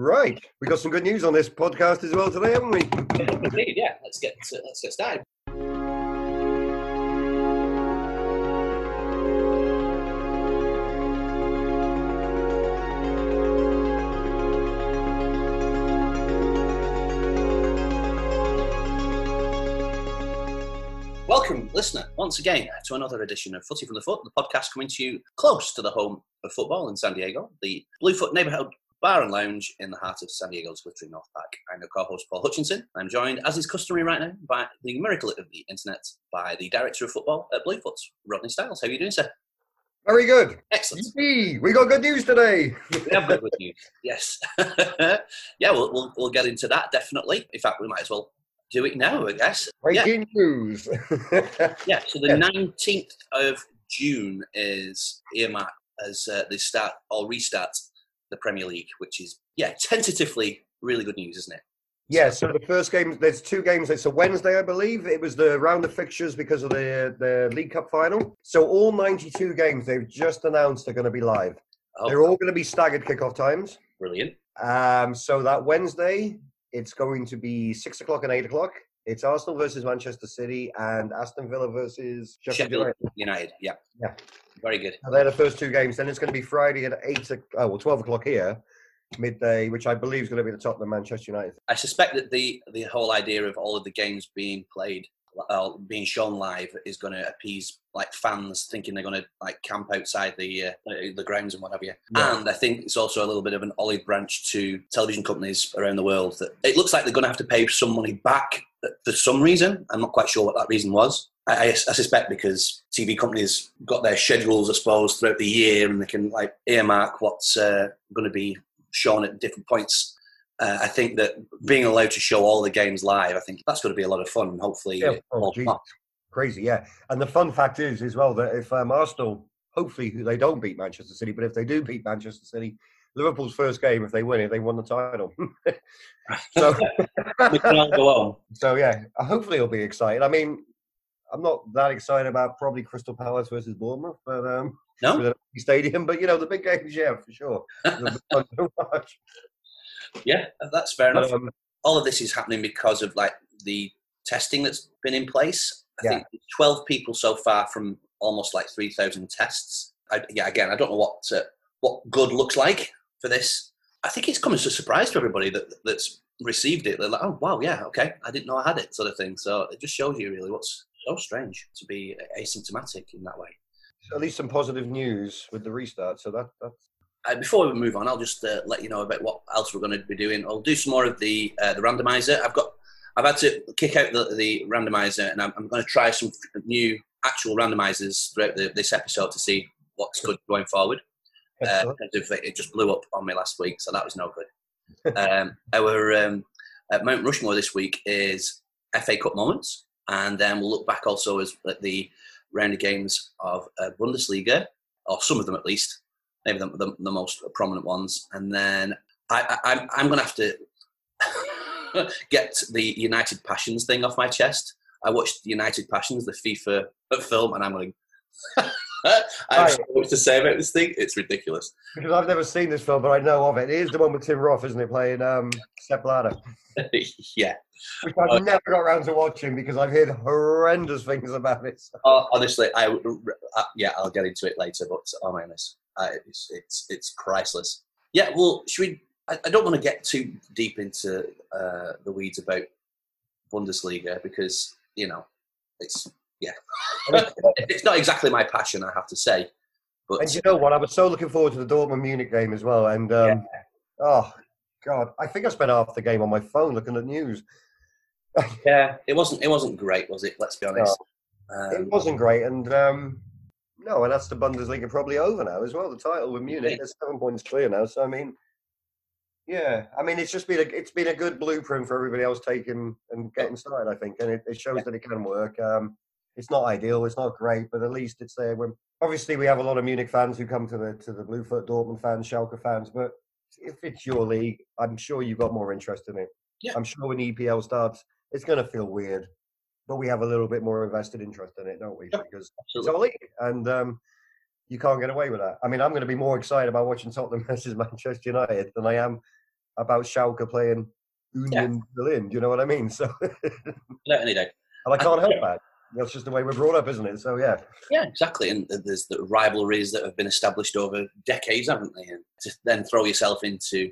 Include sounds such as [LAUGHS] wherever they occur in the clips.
Right, we got some good news on this podcast as well today, haven't we? [LAUGHS] Indeed, yeah. Let's get let's get started. Welcome, listener, once again uh, to another edition of Footy from the Foot, the podcast coming to you close to the home of football in San Diego, the Bluefoot neighborhood bar and lounge in the heart of San Diego's glittering North Park. I'm your co-host Paul Hutchinson. I'm joined, as is customary right now, by the miracle of the internet, by the director of football at Bluefoot, Rodney Styles. How are you doing, sir? Very good. Excellent. Yippee, we got good news today. [LAUGHS] We have good news. Yes. [LAUGHS] yeah, we'll, we'll we'll get into that definitely. In fact, we might as well do it now, I guess. Yeah. Breaking news. [LAUGHS] Yeah, so the nineteenth of June is earmarked as uh, the start or restart the Premier League, which is yeah tentatively really good news, isn't it? yeah, so the first game, there's two games. It's a Wednesday, I believe. It was the round of fixtures because of the the League Cup final. So all 92 games they've just announced are going to be live. Oh, They're all going to be staggered kickoff times. brilliant. Um, so that Wednesday, it's going to be six o'clock and eight o'clock. It's Arsenal versus Manchester City and Aston Villa versus Sheffield Sheffield United. United. Yeah. Yeah. Very good. They're the first two games. Then it's going to be Friday at eight. o- Oh, well, twelve o'clock here, midday, which I believe is going to be the Tottenham Manchester United. I suspect that the the whole idea of all of the games being played, uh, being shown live, is going to appease like fans thinking they're going to like camp outside the uh, the grounds and what have you. Yeah. And I think it's also a little bit of an olive branch to television companies around the world that it looks like they're going to have to pay some money back for some reason. I'm not quite sure what that reason was. I, I, I suspect because TV companies got their schedules, I suppose, throughout the year, and they can like earmark what's uh, going to be shown at different points. Uh, I think that being allowed to show all the games live, I think that's going to be a lot of fun, and hopefully, Yeah, oh, Crazy, yeah. And the fun fact is, as well, that if um, Arsenal, hopefully they don't beat Manchester City, but if they do beat Manchester City, Liverpool's first game, if they win it, they won the title. [LAUGHS] so, [LAUGHS] we can all go on. [LAUGHS] so yeah, hopefully it'll be exciting. I mean, I'm not that excited about probably Crystal Palace versus Bournemouth, but um, No, stadium. But you know, the big games, yeah, for sure. It'll be fun to watch. yeah, that's fair enough. Um, all of this is happening because of like the testing that's been in place. I Yeah. think 12 people so far from almost like 3,000 tests. I, yeah, again, I don't know what uh, what good looks like for this. I think it's come as a surprise to everybody that that's received it. They're like, oh wow, yeah, okay, I didn't know I had it, sort of thing. So it just shows you really what's so strange to be asymptomatic in that way. at least some positive news with the restart. So that that's Uh, before we move on, I'll just uh, let you know about what else we're going to be doing. I'll do some more of the uh, the randomizer. I've got I've had to kick out the, the randomizer, and I'm, I'm going to try some new actual randomizers throughout the, this episode to see what's good going forward. Uh, because of- it just blew up on me last week, so that was no good. [LAUGHS] um, our um, at Mount Rushmore this week is FA Cup moments, and then we'll look back also as at the round of games of uh, Bundesliga, or some of them at least, maybe the, the, the most prominent ones, and then I, I, I'm I'm going to have to [LAUGHS] get the United Passions thing off my chest. I watched United Passions, the FIFA [LAUGHS] film, and I'm going. [LAUGHS] I have so much to say about this thing. It's ridiculous. Because I've never seen this film, but I know of it. It is the one with Tim Roth, isn't it, playing um, Sepp Blatter? [LAUGHS] yeah. Which I've Oh. never got around to watching because I've heard horrendous things about it. So- Uh, honestly, I uh, yeah, I'll get into it later. But oh my goodness, uh, it's, it's it's priceless. Yeah. Well, should we? I, I don't want to get too deep into uh, the weeds about Bundesliga because you know it's yeah, [LAUGHS] it's not exactly my passion. I have to say. But And you know what? I was so looking forward to the Dortmund Munich game as well. And um, oh god, I think I spent half the game on my phone looking at news. [LAUGHS] yeah, it wasn't it wasn't great, was it? Let's be honest. Um, it wasn't great, and um, no, and that's the Bundesliga probably over now as well. The title with Munich, Yeah. there's seven points clear now. So I mean, yeah, I mean it's just been a it's been a good blueprint for everybody else taking and getting started. I think, and it, it shows Yeah. that it can work. Um, it's not ideal, it's not great, but at least it's there. When obviously we have a lot of Munich fans who come to the to the Bluefoot Dortmund fans, Schalke fans, but if it's your league, I'm sure you've got more interest in it. Yeah. I'm sure when EPL starts, it's going to feel weird, but we have a little bit more invested interest in it, don't we? Yeah, Because it's absolutely. our league, and um, you can't get away with that. I mean, I'm going to be more excited about watching Tottenham [LAUGHS] versus Manchester United than I am about Schalke playing Union Berlin. Do you know what I mean? So, [LAUGHS] Certainly do. and I can't help that. That's just the way we're brought up, isn't it? So yeah, Yeah, exactly. And there's the rivalries that have been established over decades, haven't they? And to then throw yourself into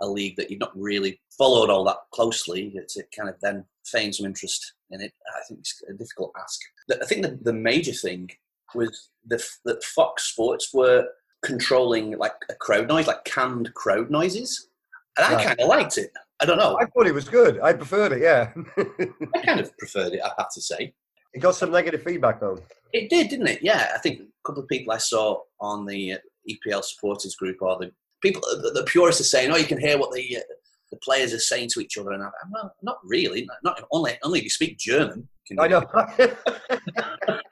a league that you've not really followed all that closely, to kind of then feign some interest in it, I think it's a difficult ask. I think the, the major thing was the, that Fox Sports were controlling like a crowd noise, like canned crowd noises. And I Right. kind of liked it. I don't know. I thought it was good. I preferred it. Yeah, [LAUGHS] I kind of preferred it, I have to say. It got some negative feedback though. It did, didn't it? Yeah, I think a couple of people I saw on the uh, EPL supporters group or the people, the, the purists are saying, "Oh, you can hear what the uh, the players are saying to each other," and I'm well, not really. Not, not only only if you speak German. Can I you, know.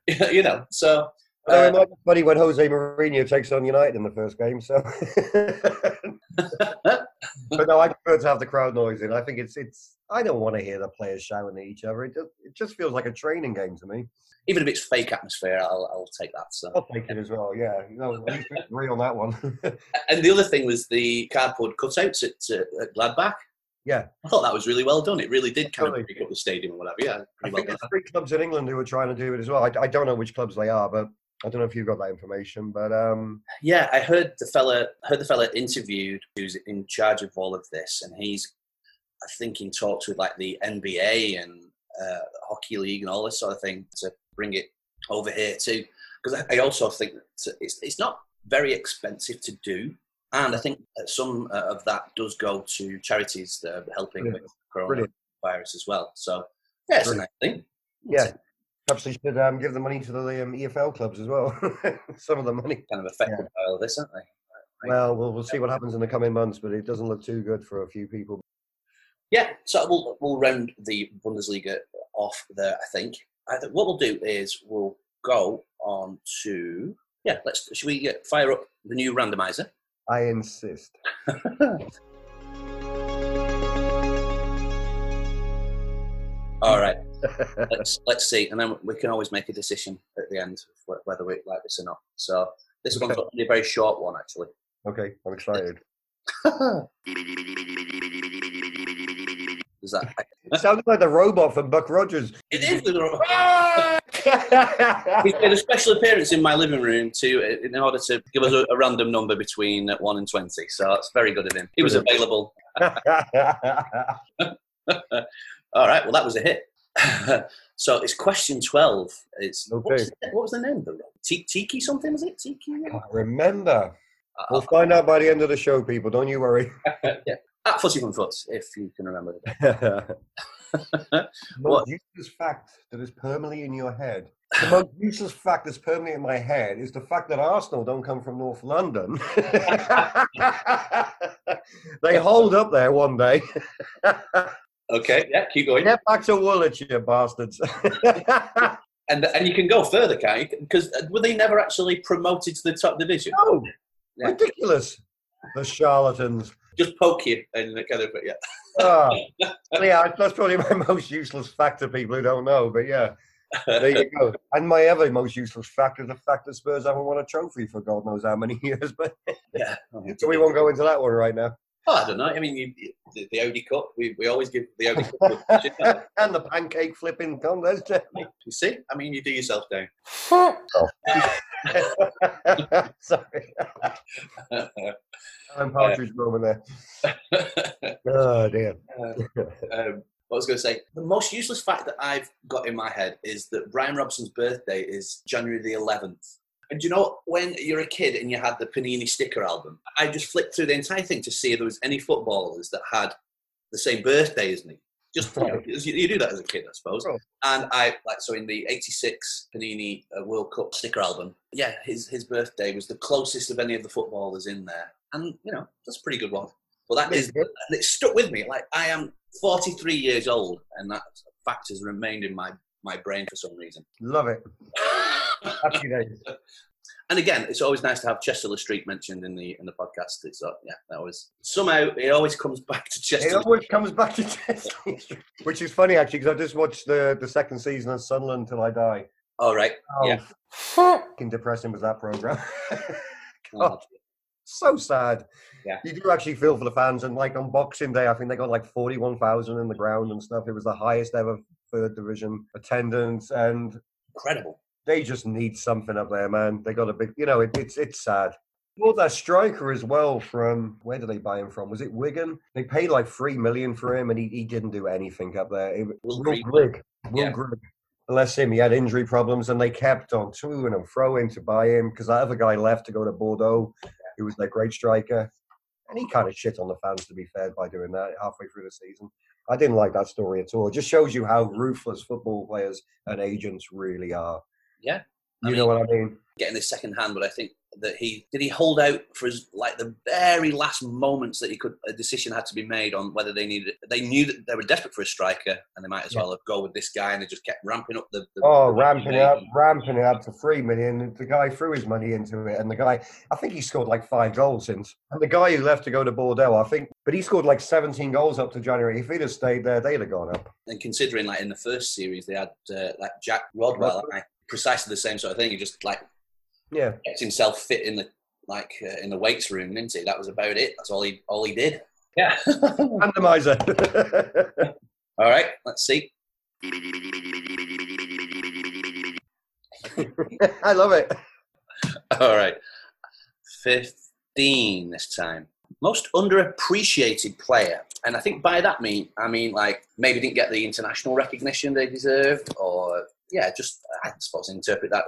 [LAUGHS] you know. So So uh, it might be funny when Jose Mourinho takes on United in the first game. So, [LAUGHS] [LAUGHS] but no, I prefer to have the crowd noise in. I think it's it's. I don't want to hear the players shouting at each other. It just it just feels like a training game to me. even if it's fake atmosphere, I'll, I'll take that. So. I'll take it as well. Yeah, you know, we agree on that one. [LAUGHS] And the other thing was the cardboard cutouts at, uh, at Gladbach. yeah, I thought that was really well done. It really did kind Totally. of pick up the stadium or whatever. Yeah, I well think there's three clubs in England who are trying to do it as well. I, I don't know which clubs they are, but I don't know if you've got that information. But um, Yeah, I heard the fella heard the fella interviewed who's in charge of all of this, and he's I think in talks with like the NBA and uh, hockey league and all this sort of thing to bring it over here too. Because I I also think it's it's not very expensive to do, and I think some uh, of that does go to charities that are helping Brilliant. with Brilliant. coronavirus as well. So yeah, it's a nice thing. yeah, perhaps they should um, give the money to the um, EFL clubs as well. [LAUGHS] Some of the money. kind of affected by all this, aren't they? Well, we'll we'll see what happens in the coming months, but it doesn't look too good for a few people. Yeah, so we'll we'll round the Bundesliga off there. I think. I think what we'll do is we'll go on to yeah. Let's should we get, fire up the new randomizer? I insist. [LAUGHS] All right, let's let's see, and then we can always make a decision at the end whether we like this or not. So this one's Okay. only a very short one, actually. okay, I'm excited. [LAUGHS] Is that It sounded like the robot from Buck Rogers. it is? the robot. Ah! [LAUGHS] He made a special appearance in my living room to in order to give us a, a random number between one and twenty. So that's very good of him. He was available. [LAUGHS] All right. Well, that was a hit. [LAUGHS] so it's question twelve. It's what, was the, what was the name room? Tiki something was it? Tiki. Can't remember. Uh, We'll find out by the end of the show, people. Don't you worry. [LAUGHS] yeah. At Footy from Foot, if you can remember the [LAUGHS] most useless fact that is permanently in your head. The most useless fact that's permanently in my head is the fact that Arsenal don't come from North London. they hold up there one day. Okay. Yeah. Keep going. Get back to Woolwich, you bastards. [LAUGHS] And and you can go further, can't you? Because were they never actually promoted to the top division? no, Yeah. ridiculous. The charlatans. Just poke you and kind of yeah. Ah, [LAUGHS] yeah, that's probably my [LAUGHS] most useless fact to people who don't know. But yeah, there you go. And my other most useless fact is the fact that Spurs haven't won a trophy for God knows how many years. But yeah. so we won't go into that one right now. Oh, I don't know. I mean, you, you- the, the Audi Cup. We, we always give the Audi Cup. a [LAUGHS] push, don't we? and the pancake flipping contest. [LAUGHS] You see, I mean, you do yourself down. [LAUGHS] Sorry, I'm Partridge moment there. Oh dear. um, what I was going to say, the most useless fact that I've got in my head is that Brian Robson's birthday is January the 11th. And you know when you're a kid and you had the Panini sticker album? I just flicked through the entire thing to see if there was any footballers that had the same birthday as me. Just you, you, you do that as a kid, I suppose. And I like so in the '86 Panini uh, World Cup sticker album, yeah, his his birthday was the closest of any of the footballers in there, and you know that's a pretty good one. But that is and it stuck with me. Like I am 43 years old, and that fact has remained in my my brain for some reason. Love it. Happy days. And again, it's always nice to have Chester Street mentioned in the in the podcast. It's uh, yeah, that was somehow it always comes back to Chester. It always comes back to Chester Street, [LAUGHS] which is funny actually because I just watched the the second season of Sunderland Till I Die. All right, Oh, Yeah. fucking depressing was that program. God. [LAUGHS] so sad. Yeah. You do actually feel for the fans, and like on Boxing Day, I think they got like forty-one thousand in the ground and stuff. It was the highest ever third division attendance, and Incredible. They just need something up there, man. They got a big, you know, it, it's it's sad. Well, that striker as well from where did they buy him from? Was it Wigan? They paid like three million for him, and he, he didn't do anything up there. It, Will. Grigg, Will Yeah. Grigg. Bless him, he had injury problems, and they kept on to and throwing to buy him because that other guy left to go to Bordeaux, who was their great striker, and he kind of shit on the fans to be fair by doing that halfway through the season. I didn't like that story at all. It just shows you how ruthless football players and agents really are. Yeah. I You know what I mean? Getting this second hand, but I think that he did he hold out for his like the very last moments that he could a decision had to be made on whether they needed they knew that they were desperate for a striker and they might as Yeah. well have go with this guy and they just kept ramping up the, the Oh, the ramping it up, ramping it up to three million. The guy threw his money into it, and the guy, I think he scored like five goals since. And the guy who left to go to Bordeaux, I think, but he scored like 17 goals up to January. If he'd have stayed there, they'd have gone up. and considering like in the first series they had uh, like Jack Rodwell like, precisely the same sort of thing he just like Yeah. kept himself fit in the like uh, in the weights room didn't he that was about it that's all he all he did yeah [LAUGHS] Randomizer. [LAUGHS] all right let's see [LAUGHS] I love it. All right. 15 this time. Most underappreciated player. And I think by that mean I mean like maybe didn't get the international recognition they deserved or yeah, just I suppose interpret that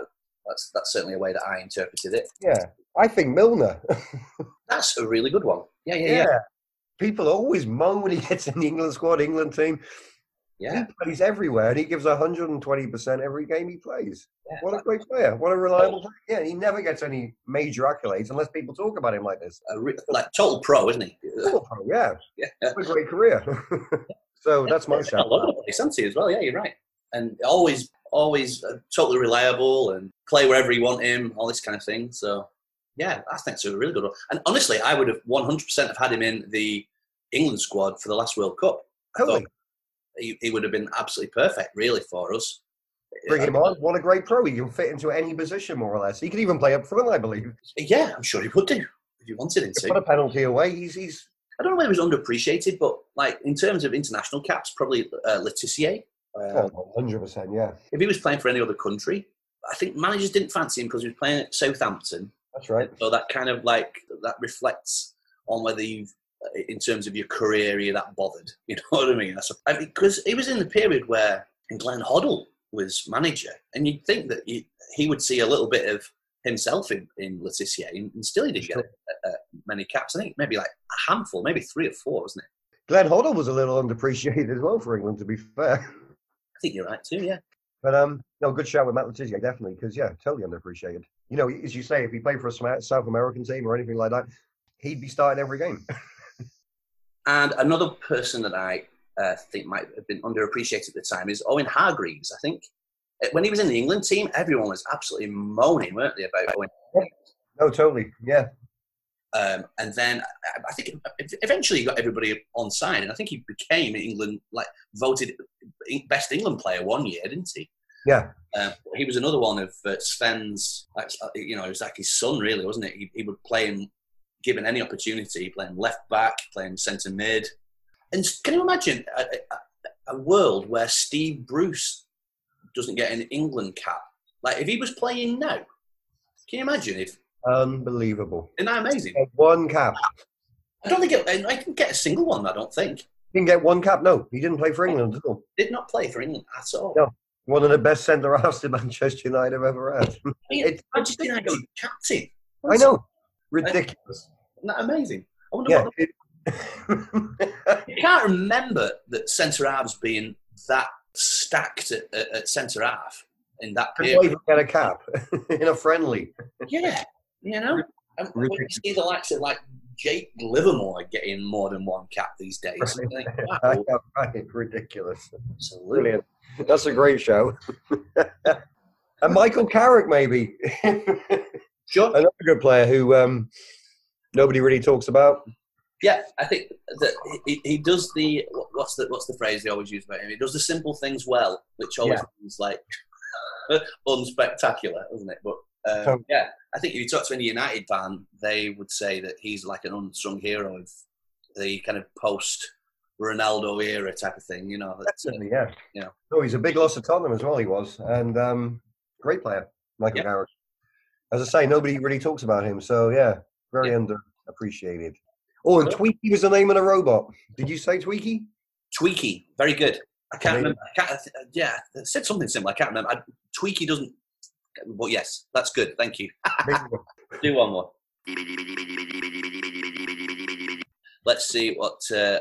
that's that's certainly a way that I interpreted it. Yeah. I think Milner. [LAUGHS] That's a really good one. Yeah, yeah, yeah. yeah. People always moan when he gets in the England squad, England team. Yeah. He plays everywhere and he gives 120% every game he plays. yeah. What a great player. What a reliable player. Yeah, he never gets any major accolades unless people talk about him like this. A re- like total pro, isn't he? Oh, yeah. [LAUGHS] Yeah. What a great career. [LAUGHS] so that's my shout. a lot of he, as well? Yeah, you're right. And always, always uh, totally reliable and play wherever you want him, all this kind of thing. So, yeah, I think it's a really good one. And honestly, I would have 100% have had him in the England squad for the last World Cup. Totally. thought he, he would have been absolutely perfect, really, for us. Bring him on. What a great pro. He can fit into any position, more or less. He could even play up front, I believe. Yeah, I'm sure he would do if he wanted him to. Put a penalty away. He's, he's I don't know whether he was underappreciated, but like in terms of international caps, probably uh, Le Tissier. Uh, oh, 100%, yeah. if he was playing for any other country, I think managers didn't fancy him because he was playing at Southampton. That's right. So that kind of like that reflects on whether you've, in terms of your career, you're that bothered. [LAUGHS] You know what I mean? That's I mean, because he was in the period where Glenn Hoddle was manager, and you'd think that he, he would see a little bit of himself in, in Le Tissier, and and still he didn't get uh, uh, many caps. I think maybe like a handful, maybe three or four, wasn't it? Glenn Hoddle was a little underappreciated as well for England, to be fair. [LAUGHS] Think you're right too. Yeah. But um, no, good shout with Matt Le Tissier, definitely, because yeah, totally underappreciated. You know, as you say, if he played for a South American team or anything like that, he'd be starting every game. [LAUGHS] And another person that I uh, think might have been underappreciated at the time is Owen Hargreaves. I think Uh, when he was in the England team, everyone was absolutely moaning, weren't they, about Owen? No, totally, yeah, Um, and then I- think eventually he got everybody on side, and I think he became England like voted best England player one year, didn't he? yeah, Um, he was another one of uh, Sven's, uh, you know, it was like his son, really, wasn't it? He, he would play him, given any opportunity, playing left back, playing centre mid. And can you imagine a, a, a world where Steve Bruce doesn't get an England cap? Like, if he was playing now, can you imagine if, unbelievable. isn't that amazing? One cap. I don't think it, I can get a single one, I don't think. Didn't get one cap. No, he didn't play for England at all. Did not play for England at all. No. One of the best centre halves that [LAUGHS] Manchester United have ever had. I mean, Manchester United captain. I know, ridiculous. Isn't that amazing? I wonder Yeah, what I [LAUGHS] can't remember that centre halves being that stacked at, at, at centre half in that Didn't even get a cap [LAUGHS] in a friendly. Yeah, you know. And when you see the likes of like Jake Livermore getting more than one cap these days, think, [LAUGHS] I wow, know, right, ridiculous. absolutely. Brilliant. That's a great show. [LAUGHS] and Michael Carrick, maybe. [LAUGHS] Sure. Another good player who um, nobody really talks about. Yeah, I think that he, he does the what's the what's the phrase they always use about him? He does the simple things well, which always Yeah. means like unspectacular, doesn't it? But Um, So- yeah, I think if you talk to any United fan, they would say that he's like an unsung hero of the kind of post Ronaldo era type of thing. You know, uh, Definitely, yeah. Yeah. Oh, he's a big loss to Tottenham as well. He was, and um, great player, Michael Yeah. Carrick. As I say, nobody really talks about him. So yeah, very Yeah. underappreciated. Oh, and Twiki was the name of the robot. Did you say Twiki? Twiki, very good. I can't remember. I can't, I yeah, it said something similar. I can't remember. I, Twiki doesn't. But yes, that's good. Thank you. [LAUGHS] Do one more. Let's see what uh,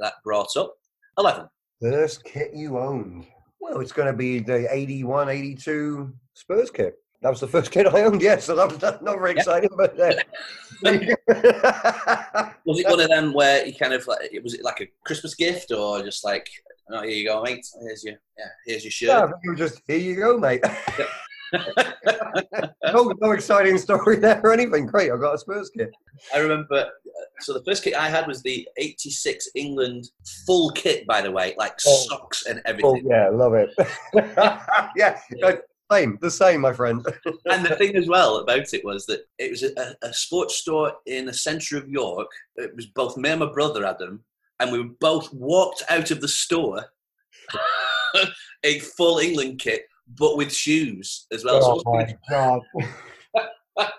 that brought up. 11. First kit you owned. Well, it's going to be the 81, 82 Spurs kit. That was the first kit I owned, yes. So that was not very Yeah. exciting, but uh, [LAUGHS] Was it one of them where you kind of like, it was it like a Christmas gift or just like, oh, here you go, mate. Here's your, yeah, here's your yeah, shirt. you just here you go, mate. [LAUGHS] no, no exciting story there or anything. Great, I got a Spurs kit. I remember, uh, so the first kit I had was the 86 England full kit, by the way, like Oh. socks and everything. Oh yeah, love it. [LAUGHS] [LAUGHS] yeah, no, same, the same, my friend. and the thing as well [LAUGHS] about it was that it was a, a sports store in the centre of York. It was both me and my brother Adam, and we both walked out of the store a full England kit, but with shoes as well. oh So my god. [LAUGHS]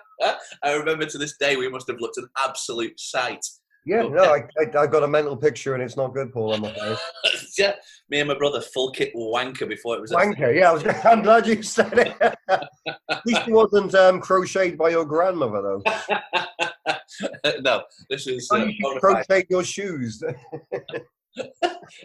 I remember to this day we must have looked an absolute sight. Yeah, no, I, I, I got a mental picture and it's not good, Paul. I'm afraid. [LAUGHS] yeah, me and my brother full kit wanker before it was. a Wanker, yeah, I was, [LAUGHS] I'm glad you said it. At least it wasn't um, crocheted by your grandmother, though. no, this is. Uh, you should bona fide. crochet your shoes.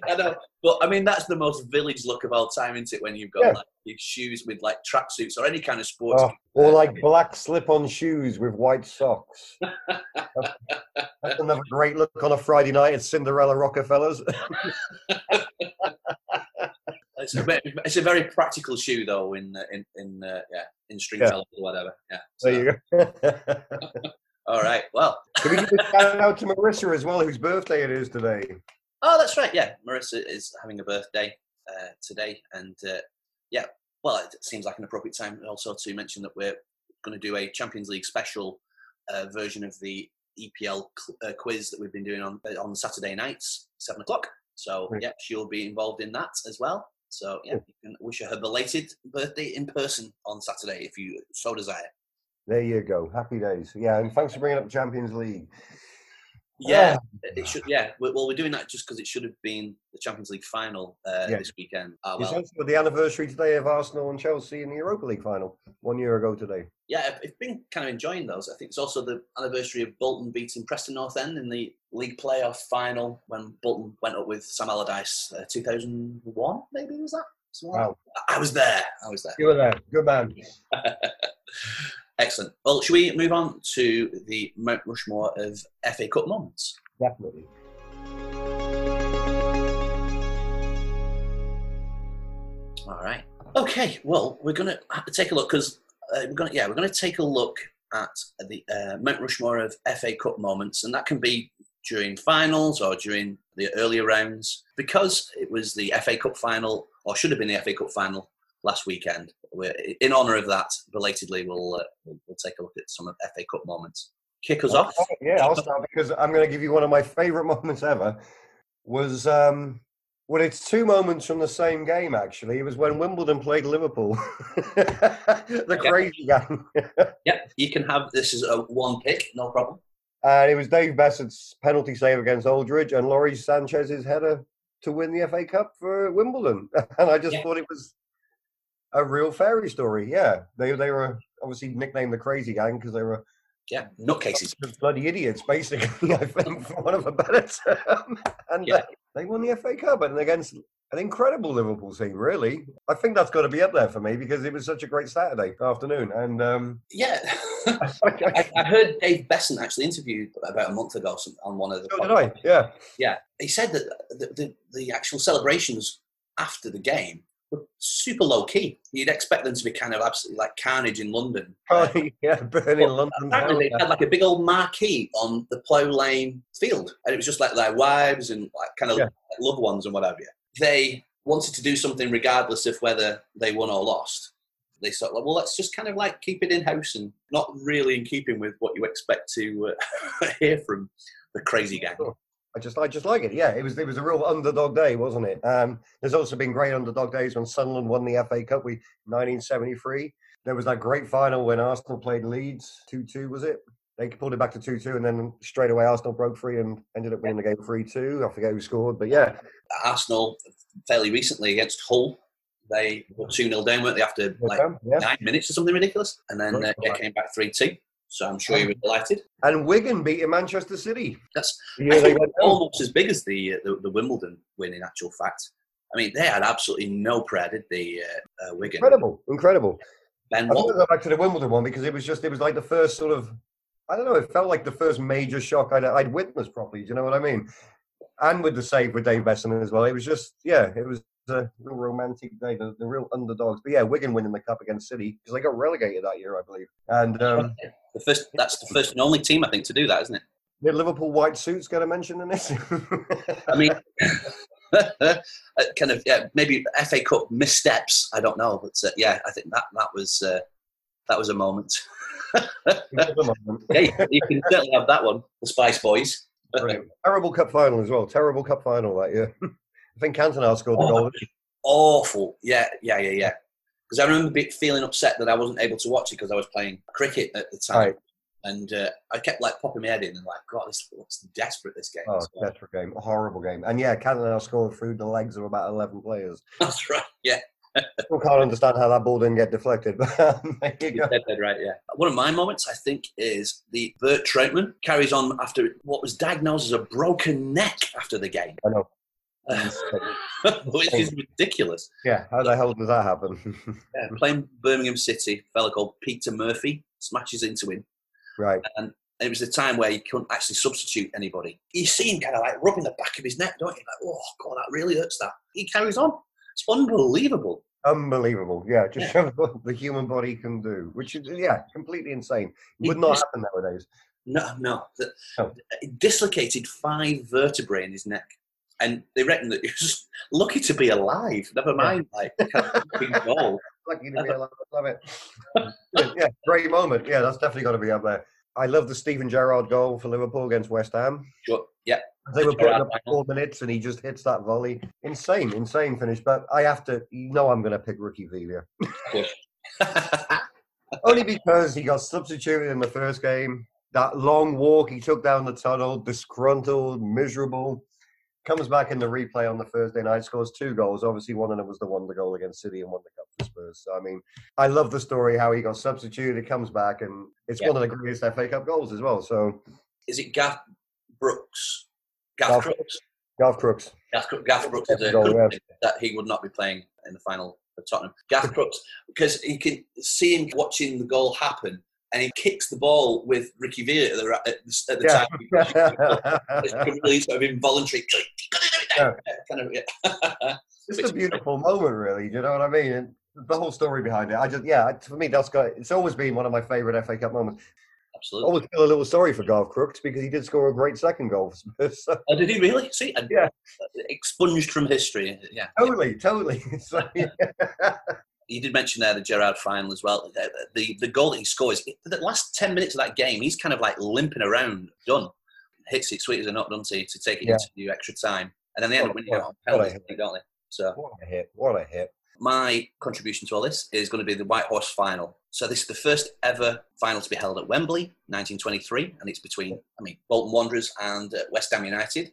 I know, but I mean that's the most village look of all time, isn't it? When you've got Yeah. like your shoes with like tracksuits or any kind of sports. Oh, or like black slip-on shoes with white socks. That's, [LAUGHS] that's another great look on a Friday night at Cinderella Rockefellers. [LAUGHS] It's a, ve- it's a very practical shoe though, in uh, in in uh, yeah in Stringfellow or whatever. Yeah. there you go. [LAUGHS] all right. Well. Can we give a shout out to Marissa as well, whose birthday it is today? Oh, that's right. Yeah, Marissa is having a birthday uh, today, and uh, yeah, well, it seems like an appropriate time also to mention that we're going to do a Champions League special uh, version of the EPL cl- uh, quiz that we've been doing on uh, on Saturday nights, seven o'clock. So Right. yeah, she'll be involved in that as well. So yeah, you can wish her her belated birthday in person on Saturday if you so desire. There you go. Happy days. Yeah, and thanks for bringing up Champions League. Yeah, it should. Yeah, well, well, we're doing that just because it should have been the Champions League final uh, Yeah. this weekend. Ah, It's also the anniversary today of Arsenal and Chelsea in the Europa League final, one year ago today. yeah, I've- been kind of enjoying those. I think it's also the anniversary of Bolton beating Preston North End in the league playoff final when Bolton went up with Sam Allardyce. Uh, 2001, maybe was that? Wow. I was there. I was there. You were there. Good man. [LAUGHS] Excellent. Well, should we move on to the Mount Rushmore of FA Cup moments? Definitely. All right. Okay. Well, we're gonna take a look because uh, we're gonna yeah we're gonna take a look at the uh, Mount Rushmore of FA Cup moments, and that can be during finals or during the earlier rounds because it was the FA Cup final or should have been the FA Cup final last weekend. We're, in honour of that, belatedly, we'll, uh, we'll we'll take a look at some of FA Cup moments. Kick us off. Yeah, I'll start because I'm going to give you one of my favourite moments ever. Was um, well, it's two moments from the same game. Actually, it was when Wimbledon played Liverpool. [LAUGHS] the crazy game, [LAUGHS] Yeah, you can have this is a one pick, no problem. and it was Dave Beasant's penalty save against Aldridge and Lawrie Sanchez's header to win the FA Cup for Wimbledon. [LAUGHS] And I just Yeah. thought it was a real fairy story. Yeah, they they were obviously nicknamed the Crazy Gang because they were Yeah, nutcases. bloody idiots, basically. [LAUGHS] I think, for one of a better term. And Yeah. uh, they won the FA Cup and against an incredible Liverpool team. Really, I think that's got to be up there for me because it was such a great Saturday afternoon. And um, Yeah. [LAUGHS] I, I heard Dave Beasant actually interviewed about a month ago on one of the. so did I. Yeah, Yeah, he said that the, the, the actual celebrations after the game super low key. You'd expect them to be kind of absolutely like carnage in London. [LAUGHS] oh, yeah, burning London. Apparently, they had like a big old marquee on the Plough Lane field, and it was just like their wives and like kind of Yeah. loved ones and whatever. They wanted to do something regardless of whether they won or lost. they sort of like, well, let's just kind of like keep it in house and not really in keeping with what you expect to uh, [LAUGHS] hear from the crazy gang. I just, I just like it. Yeah, it was, it was a real underdog day, wasn't it? Um, there's also been great underdog days when Sunderland won the FA Cup. We 1973. There was that great final when Arsenal played Leeds, two-two, was it? They pulled it back to two-two, and then straight away Arsenal broke free and ended up winning the game three-two. I forget who scored, but yeah, Arsenal fairly recently against Hull. They were 2 0 down, weren't they, after like yeah. nine minutes or something ridiculous? And then uh, yeah, came back 3 2. So I'm sure you were delighted. And Wigan beating Manchester City. That's The I year they think went down. almost as big as the, uh, the the Wimbledon win, in actual fact. I mean, they had absolutely no prayer, did the uh, uh, Wigan? Incredible, incredible. Ben I want to Watt, go back to the Wimbledon one because it was just, it was like the first sort of, I don't know, it felt like the first major shock I'd, I'd witnessed properly. Do you know what I mean? And with the save with Dave Beasant as well. It was just, yeah, it was a real romantic day, the, the real underdogs. But yeah, Wigan winning the cup against City because they got relegated that year, I believe. And um, the first, that's the first and only team, I think, to do that, isn't it? did Liverpool white suits get a mention in this? I mean, [LAUGHS] uh, kind of, yeah, maybe FA Cup missteps. I don't know, but uh, yeah, I think that that was uh, that was a moment. [LAUGHS] yeah, you can certainly have that one. The Spice Boys. Brilliant. Terrible cup final as well. Terrible cup final that year. [LAUGHS] I think Cantona scored the Oh, goal. Awful. Yeah, yeah, yeah, yeah. Because I remember feeling upset that I wasn't able to watch it because I was playing cricket at the time. Right. And uh, I kept like popping my head in and like, God, this looks desperate. This game. Oh, So- desperate game. A horrible game. And yeah, Cantona scored through the legs of about 11 players. [LAUGHS] That's right. Yeah, [LAUGHS] Still can't understand how that ball didn't get deflected. [LAUGHS] But there you go. dead, dead right. Yeah. One of my moments, I think, is the Bert Trautmann carries on after what was diagnosed as a broken neck after the game, I know. [LAUGHS] which is ridiculous. Yeah, how the hell does that happen? [LAUGHS] Yeah, playing Birmingham City, a fella called Peter Murphy smashes into him. right. and it was a time where you couldn't actually substitute anybody. You see him kind of like rubbing the back of his neck, don't you? Like, oh god, that really hurts. That he carries on. It's unbelievable. Unbelievable. Yeah, just Yeah. shows [LAUGHS] what the human body can do, which is, yeah, completely insane. Would not happen nowadays. No, no, the, it dislocated five vertebrae in his neck, and they reckon that was just lucky to be alive. Never mind, like kind of fucking goal. [LAUGHS] Lucky to be alive. Love it. yeah, great moment. Yeah, that's definitely got to be up there. I love the Steven Gerrard goal for Liverpool against West Ham. Sure. Yeah, They were putting up four minutes and he just hits that volley. Insane, insane finish. But I have to, you know, I'm going to pick Ricky Villa. [LAUGHS] Only because he got substituted in the first game. That long walk he took down the tunnel, disgruntled, miserable. Comes back in the replay on the Thursday night, scores two goals. Obviously, one of them was the one the goal against City and won the cup for Spurs. So, I mean, I love the story how he got substituted, It comes back, and it's Yeah. one of the greatest FA Cup goals as well. So, Is it Gaff Brooks? Gaff Gaff- Crooks. Gaff Crooks. Gaff, Gaff Brooks is a Goal, yeah. that he would not be playing in the final for Tottenham. Gaff [LAUGHS] Crooks, because you can see him watching the goal happen, and he kicks the ball with Ricky Villa at the, at the, at the time. [LAUGHS] It's Yeah. really sort of involuntary. Kind of, yeah. [LAUGHS] it's a beautiful moment, really. Do you know what I mean? And the whole story behind it. I just, yeah, for me, that's got. It's always been one of my favourite FA Cup moments. I Absolutely. always feel a little sorry for Garth Crooks because he did score a great second goal for. So, Oh, did he really? See, Yeah. expunged from history. Yeah. totally, totally. [LAUGHS] So, yeah. You did mention there the Gerrard final as well. The, the, goal that he scores, the last 10 minutes of that game, he's kind of like limping around, done. Hits it sweet as a nut, doesn't he, to take it Yeah. into extra time. And then they end up winning it on What penalties, hit. I think, don't they? So What a hit! What a hit! my contribution to all this is going to be the White Horse final. So this is the first ever final to be held at Wembley, 1923, and it's between, I mean, Bolton Wanderers and uh, West Ham United.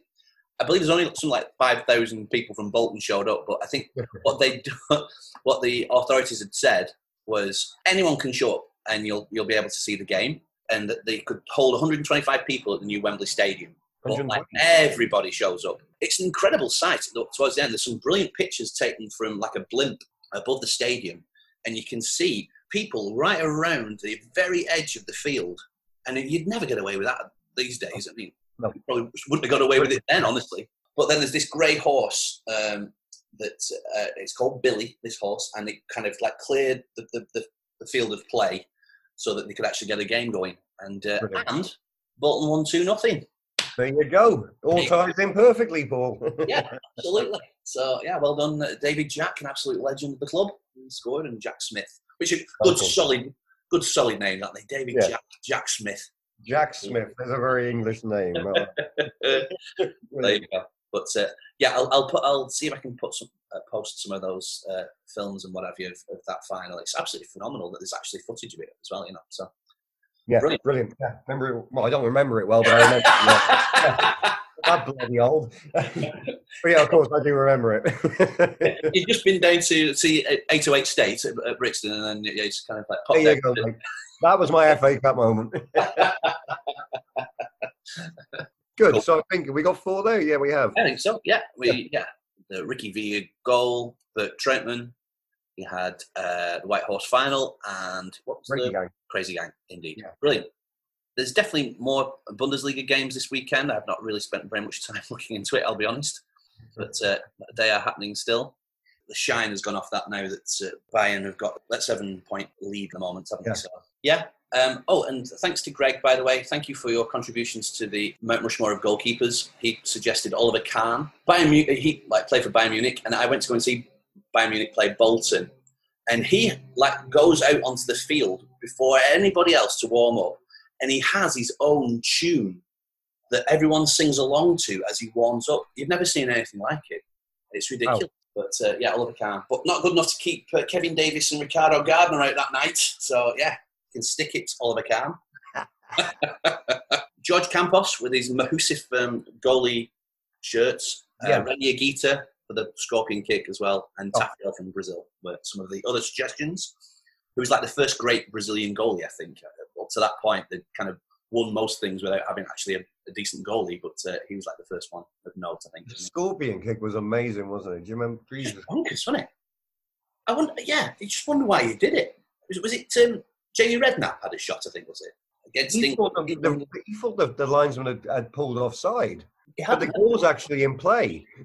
I believe there's only something like 5,000 people from Bolton showed up, but I think what they [LAUGHS] do, what the authorities had said was anyone can show up and you'll you'll be able to see the game, and that they could hold 125 people at the new Wembley Stadium. But like everybody shows up. It's an incredible sight. Towards the end, there's some brilliant pictures taken from like a blimp above the stadium, and you can see people right around the very edge of the field, and you'd never get away with that these days. I mean, No. probably wouldn't have got away with it then, honestly. But then there's this grey horse um, that uh, it's called Billy. This horse, and it kind of like cleared the, the, the, the field of play so that they could actually get a game going. And uh, and Bolton won two nothing. There you go. All ties in perfectly, Paul. [LAUGHS] Yeah, absolutely. So yeah, well done, uh, David Jack, an absolute legend of the club. He scored, and Jack Smith. Which is good, solid, good, solid name, aren't they? David Yeah. Jack, Jack Smith. Jack Smith. That's a very English name. [LAUGHS] There you go. But uh, yeah, I'll, I'll put. I'll see if I can put some uh, post some of those uh, films and what have you of, of that final. It's absolutely phenomenal that there's actually footage of it as well. You know, so yeah, Brilliant. brilliant. Yeah, remember? It, well, I don't remember it well, but I remember. yeah, [LAUGHS] that bloody old. [LAUGHS] but yeah, of course, I do remember it. You've just been down to see 808 State at, at Brixton, and then it's kind of like there you go. That was my FA Cup moment. [LAUGHS] Good. Cool. So I think we got four there. Yeah, we have. I think so. Yeah, we yeah. The Ricky Villa goal, Bert Trautmann. We had uh, the White Horse final, and what was Ricky the gang. Crazy Gang? Indeed, Yeah. brilliant. There's definitely more Bundesliga games this weekend. I've not really spent very much time [LAUGHS] looking into it. I'll be honest, but uh, they are happening still. The shine has gone off that now that uh, Bayern have got that seven point lead at the moment, haven't Yeah. they? So yeah. Um, oh, and thanks to Greg, by the way. Thank you for your contributions to the Mount Rushmore of goalkeepers. He suggested Oliver Kahn. Bayern, Mu- he like played for Bayern Munich, and I went to go and see Bayern Munich play Bolton, and he like goes out onto the field before anybody else to warm up, and he has his own tune that everyone sings along to as he warms up. You've never seen anything like it. It's ridiculous. But uh, yeah, Oliver Kahn. But not good enough to keep uh, Kevin Davies and Ricardo Gardner out that night. So yeah, can stick it, Oliver Kahn. [LAUGHS] George Campos with his Mahusif um, goalie shirts. Uh, Yeah. René Higuita for the scorpion kick as well. And Oh. Taffarel from Brazil were some of the other suggestions. Who was like the first great Brazilian goalie, I think. Uh, Up to that point, they kind of won most things without having actually a, a decent goalie, but uh, he was like the first one of note, I think. The scorpion kick was amazing, wasn't it? Do you remember? Jesus. bonkers, wasn't it? I wonder, yeah, I just wonder why he did it. Was, was it um, Jamie Redknapp had a shot, I think, was it? Against He England. thought, the, the, he thought the, the linesman had, had pulled offside, He but the goal was actually in play. [LAUGHS]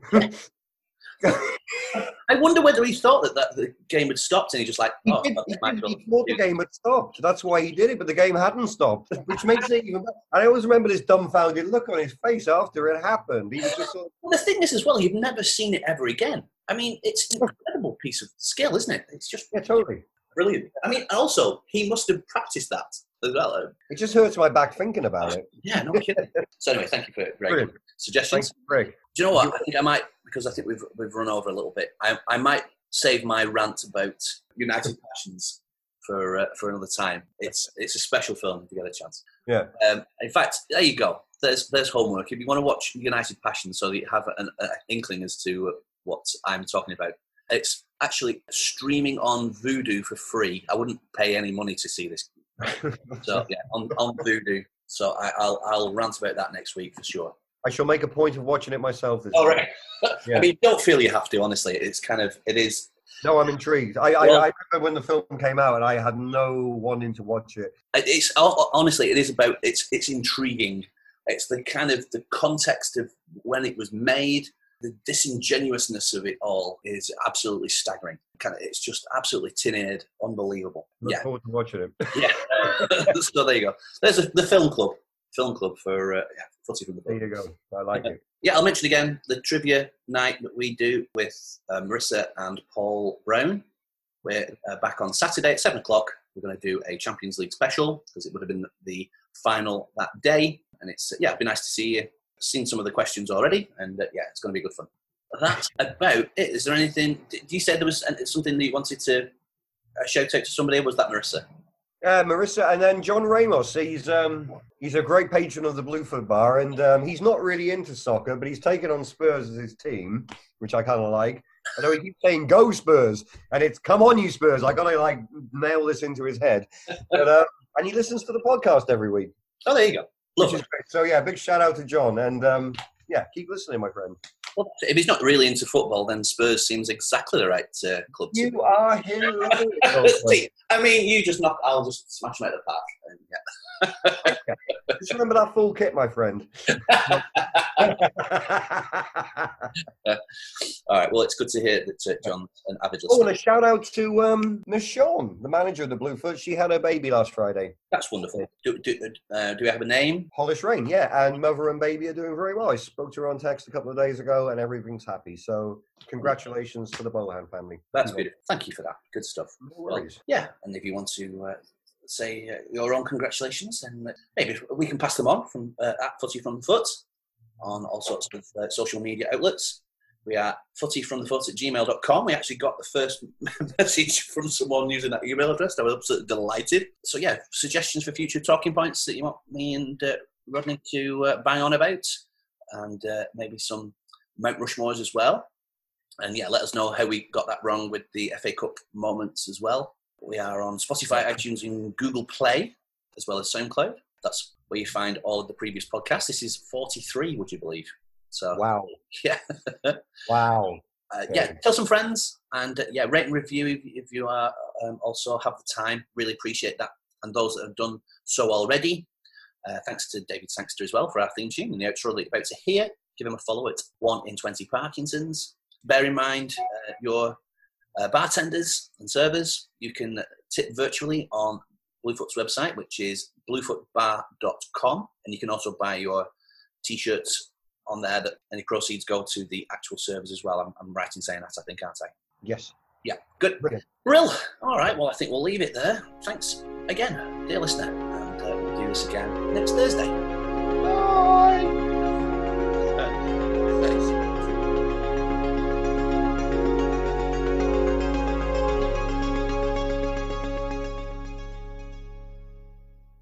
I wonder whether he thought that, that the game had stopped and he just like, He, oh, did, he, did, goal. he thought the game had stopped. That's why he did it, but the game hadn't stopped, which makes it even better. I always remember this dumbfounded look on his face after it happened. He was just sort of, Well, the thing is, as well, you've never seen it ever again. I mean, it's an incredible piece of skill, isn't it? It's just yeah, totally. Brilliant. I mean, also, he must have practiced that as well. It just hurts my back thinking about it. [LAUGHS] Yeah, no kidding. so anyway, thank you for Greg. Brilliant. Suggestions? Thanks, Greg. Do you know what? I think I might because I think we've we've run over a little bit. I I might save my rant about United [LAUGHS] Passions for uh, for another time. It's it's a special film if you get a chance. Yeah. Um, in fact, there you go. There's there's homework. If you want to watch United Passions, so that you have an, an inkling as to what I'm talking about, it's actually streaming on Vudu for free. I wouldn't pay any money to see this. [LAUGHS] So yeah, on on Vudu. So I, I'll I'll rant about that next week for sure. I shall make a point of watching it myself. This All [LAUGHS] Yeah. I mean, don't feel you have to. Honestly, it's kind of it is. No, I'm intrigued. I, I, Well- I remember when the film came out, and I had no wanting to watch it. It's oh, oh, honestly, it is about. It's it's intriguing. It's the kind of the context of when it was made. The disingenuousness of it all is absolutely staggering. Kind of, it's just absolutely tin-eared, unbelievable. Look Yeah, forward to watching it. [LAUGHS] yeah. [LAUGHS] so there you go. There's a, the film club. Film club for uh, yeah, footy from the There you go. I like it. Yeah, I'll mention again the trivia night that we do with uh, Marissa and Paul Brown. We're uh, back on Saturday at seven o'clock. We're going to do a Champions League special because it would have been the final that day. And it's yeah, it'd be nice to see you. Seen some of the questions already, and uh, yeah, it's going to be good fun. That's about it. Is there anything? Did you say there was something that you wanted to uh, shout out to somebody? Was that Marissa? Uh, Marissa, and then John Ramos. He's um, he's a great patron of the Bluefoot Bar, and um, he's not really into soccer, but he's taken on Spurs as his team, which I kind of like. I know he keeps saying "Go Spurs," and it's "Come on, you Spurs!" I gotta like nail this into his head. But uh, and he listens to the podcast every week, Oh, there you go. Is great. So yeah, big shout out to John, and um, yeah, keep listening, my friend. Well, if he's not really into football, then Spurs seems exactly the right uh, club to You are hilarious. [LAUGHS] See, I mean, you just knock. I'll just smash them out of the park. And, yeah. [LAUGHS] Just remember that full kit, my friend. [LAUGHS] [LAUGHS] All right. Well, it's good to hear that uh, John's an avid Oh, and a shout out to um, Miss Sean, the manager of the Bluefoot. She had her baby last Friday. That's wonderful. Do, do, uh, do we have a name? Hollis Rain, yeah, and mother and baby are doing very well. I spoke to her on text a couple of days ago, and everything's happy. So congratulations to the Bohan family. That's beautiful. Thank you for that. Good stuff. No Well, yeah, and if you want to uh, say uh, your own congratulations, then uh, maybe we can pass them on from uh, at Footy from the Foot on all sorts of uh, social media outlets. We are footyfromthefoot at gmail.com. We actually got the first [LAUGHS] message from someone using that email address. I was absolutely delighted. So, yeah, suggestions for future talking points that you want me and uh, Rodney to uh, bang on about, and uh, maybe some Mount Rushmores as well. And yeah, let us know how we got that wrong with the FA Cup moments as well. We are on Spotify, iTunes, and Google Play, as well as SoundCloud. That's where you find all of the previous podcasts. This is 43, would you believe? So, Wow. [LAUGHS] yeah. Wow. Uh, Yeah. tell some friends and uh, yeah, rate and review if, if you are um, also have the time. Really appreciate that. And those that have done so already, uh, thanks to David Sangster as well for our theme tune and the outro that you're about to hear. Give him a follow at one in twenty Parkinson's. Bear in mind uh, your uh, bartenders and servers. You can tip virtually on Bluefoot's website, which is bluefootbar.com, and you can also buy your t-shirts on there that any proceeds go to the actual service as well. I'm, I'm right in saying that, I think, aren't I? Yes. Yeah, good. Brilliant. Brill. All right, well, I think we'll leave it there. Thanks again, dear listener, and uh, we'll do this again next Thursday. Bye.